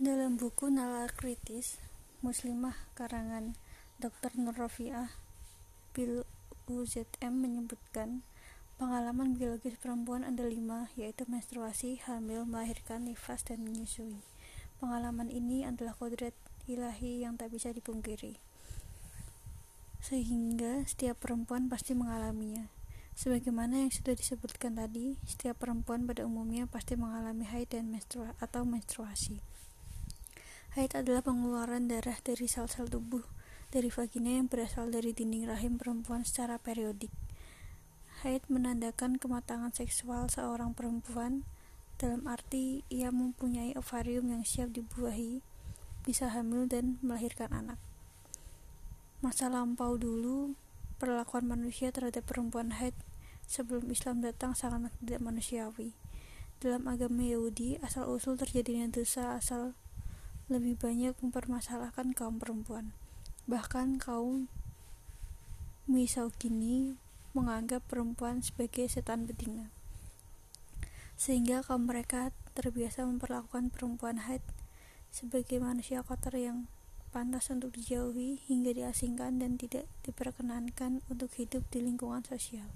Dalam buku Nalar Kritis, Muslimah karangan Dr. Nur Rafiah, Pil UZM menyebutkan pengalaman biologis perempuan ada lima, yaitu menstruasi, hamil, melahirkan, nifas, dan menyusui. Pengalaman ini adalah kodrat ilahi yang tak bisa dipungkiri. Sehingga setiap perempuan pasti mengalaminya. Sebagaimana yang sudah disebutkan tadi, setiap perempuan pada umumnya pasti mengalami haid dan menstrua atau menstruasi. Haid adalah pengeluaran darah dari sel-sel tubuh dari vagina yang berasal dari dinding rahim perempuan secara periodik. Haid menandakan kematangan seksual seorang perempuan dalam arti ia mempunyai ovarium yang siap dibuahi, bisa hamil dan melahirkan anak. Masa lampau dulu, perlakuan manusia terhadap perempuan haid sebelum Islam datang sangat tidak manusiawi. Dalam agama Yahudi, asal-usul terjadinya dosa asal lebih banyak mempermasalahkan kaum perempuan. Bahkan kaum misogini menganggap perempuan sebagai setan betina. Sehingga kaum mereka terbiasa memperlakukan perempuan haid sebagai manusia kotor yang pantas untuk dijauhi hingga diasingkan dan tidak diperkenankan untuk hidup di lingkungan sosial.